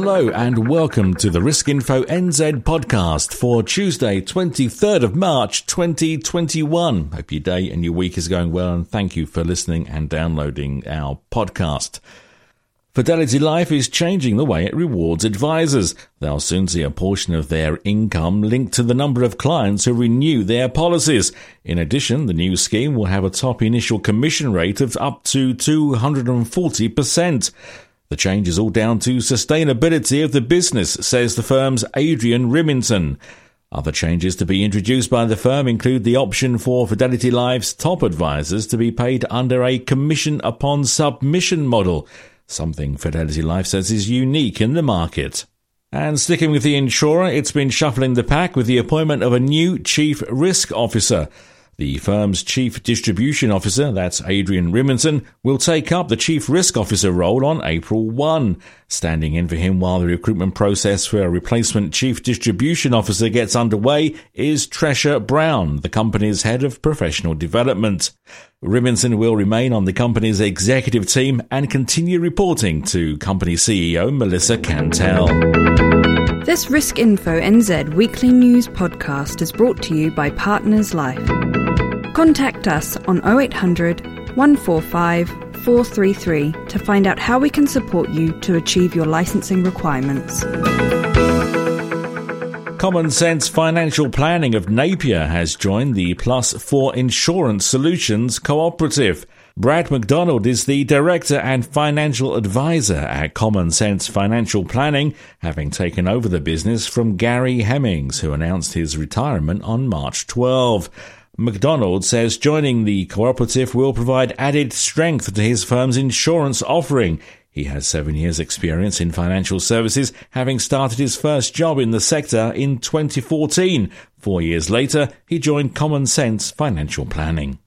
Hello and welcome to the Risk Info NZ podcast for Tuesday, 23rd of March 2021. Hope your day and your week is going well and thank you for listening and downloading our podcast. Fidelity Life is changing the way it rewards advisors. They'll soon see a portion of their income linked to the number of clients who renew their policies. In addition, the new scheme will have a top initial commission rate of up to 240%. The change is all down to sustainability of the business, says the firm's Adrian Rimmington. Other changes to be introduced by the firm include the option for Fidelity Life's top advisors to be paid under a commission upon submission model, something Fidelity Life says is unique in the market. And sticking with the insurer, it's been shuffling the pack with the appointment of a new chief risk officer. The firm's chief distribution officer, that's Adrian Rimmington, will take up the chief risk officer role on April 1. Standing in for him while the recruitment process for a replacement chief distribution officer gets underway is Tresha Brown, the company's head of professional development. Rimmington will remain on the company's executive team and continue reporting to company CEO Melissa Cantwell. This Risk Info NZ weekly news podcast is brought to you by Partners Life. Contact us on 0800 145 433 to find out how we can support you to achieve your licensing requirements. Common Sense Financial Planning of Napier has joined the Plus 4 Insurance Solutions Cooperative. Brad McDonald is the Director and Financial Advisor at Common Sense Financial Planning, having taken over the business from Gary Hemmings, who announced his retirement on March 12. McDonald says joining the cooperative will provide added strength to his firm's insurance offering. He has seven years' experience in financial services, having started his first job in the sector in 2014. Four years later, he joined Common Sense Financial Planning.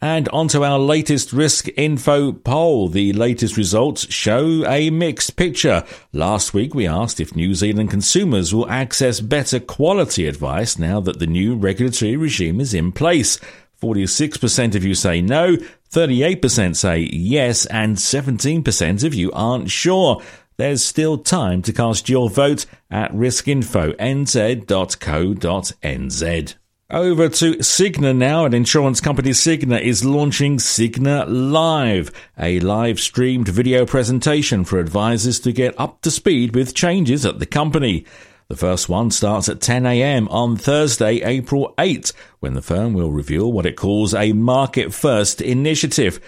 And onto our latest risk info poll. The latest results show a mixed picture. Last week we asked if New Zealand consumers will access better quality advice now that the new regulatory regime is in place. 46% of you say no, 38% say yes, and 17% of you aren't sure. There's still time to cast your vote at riskinfonz.co.nz. Over to Cigna now, and insurance company Cigna is launching Cigna Live, a live streamed video presentation for advisors to get up to speed with changes at the company. The first one starts at 10 a.m. on Thursday, April 8, when the firm will reveal what it calls a market first initiative.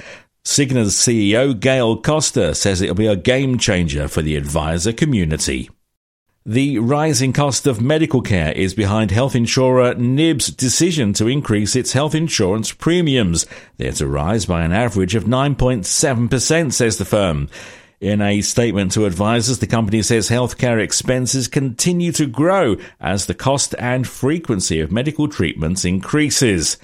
Cigna's CEO Gail Costa says it'll be a game changer for the advisor community. The rising cost of medical care is behind health insurer NIB's decision to increase its health insurance premiums. They're to rise by an average of 9.7%, says the firm. In a statement to advisors, the company says healthcare expenses continue to grow as the cost and frequency of medical treatments increases.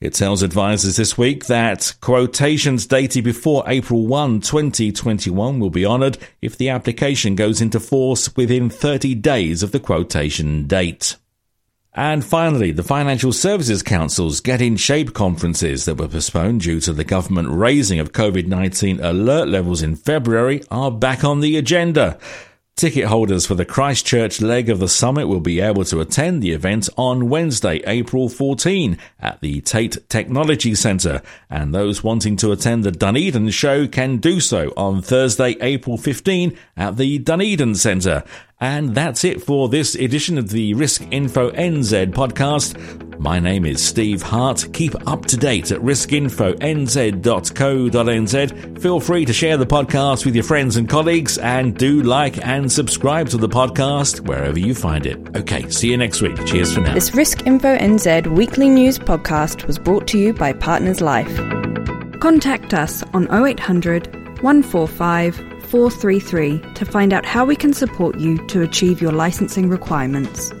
It tells advisors this week that quotations dated before April 1, 2021 will be honoured if the application goes into force within 30 days of the quotation date. And finally, the Financial Services Council's Get in Shape conferences that were postponed due to the government raising of COVID 19 alert levels in February are back on the agenda. Ticket holders for the Christchurch leg of the summit will be able to attend the event on Wednesday, April 14 at the Tait Technology Centre, and those wanting to attend the Dunedin show can do so on Thursday, April 15 at the Dunedin Centre. And that's it for this edition of the Risk Info NZ podcast. My name is Steve Hart. Keep up to date at riskinfonz.co.nz. Feel free to share the podcast with your friends and colleagues and do like and subscribe to the podcast wherever you find it. Okay, see you next week. Cheers for now. This Risk Info NZ weekly news podcast was brought to you by Partners Life. Contact us on 0800 145 433 to find out how we can support you to achieve your licensing requirements.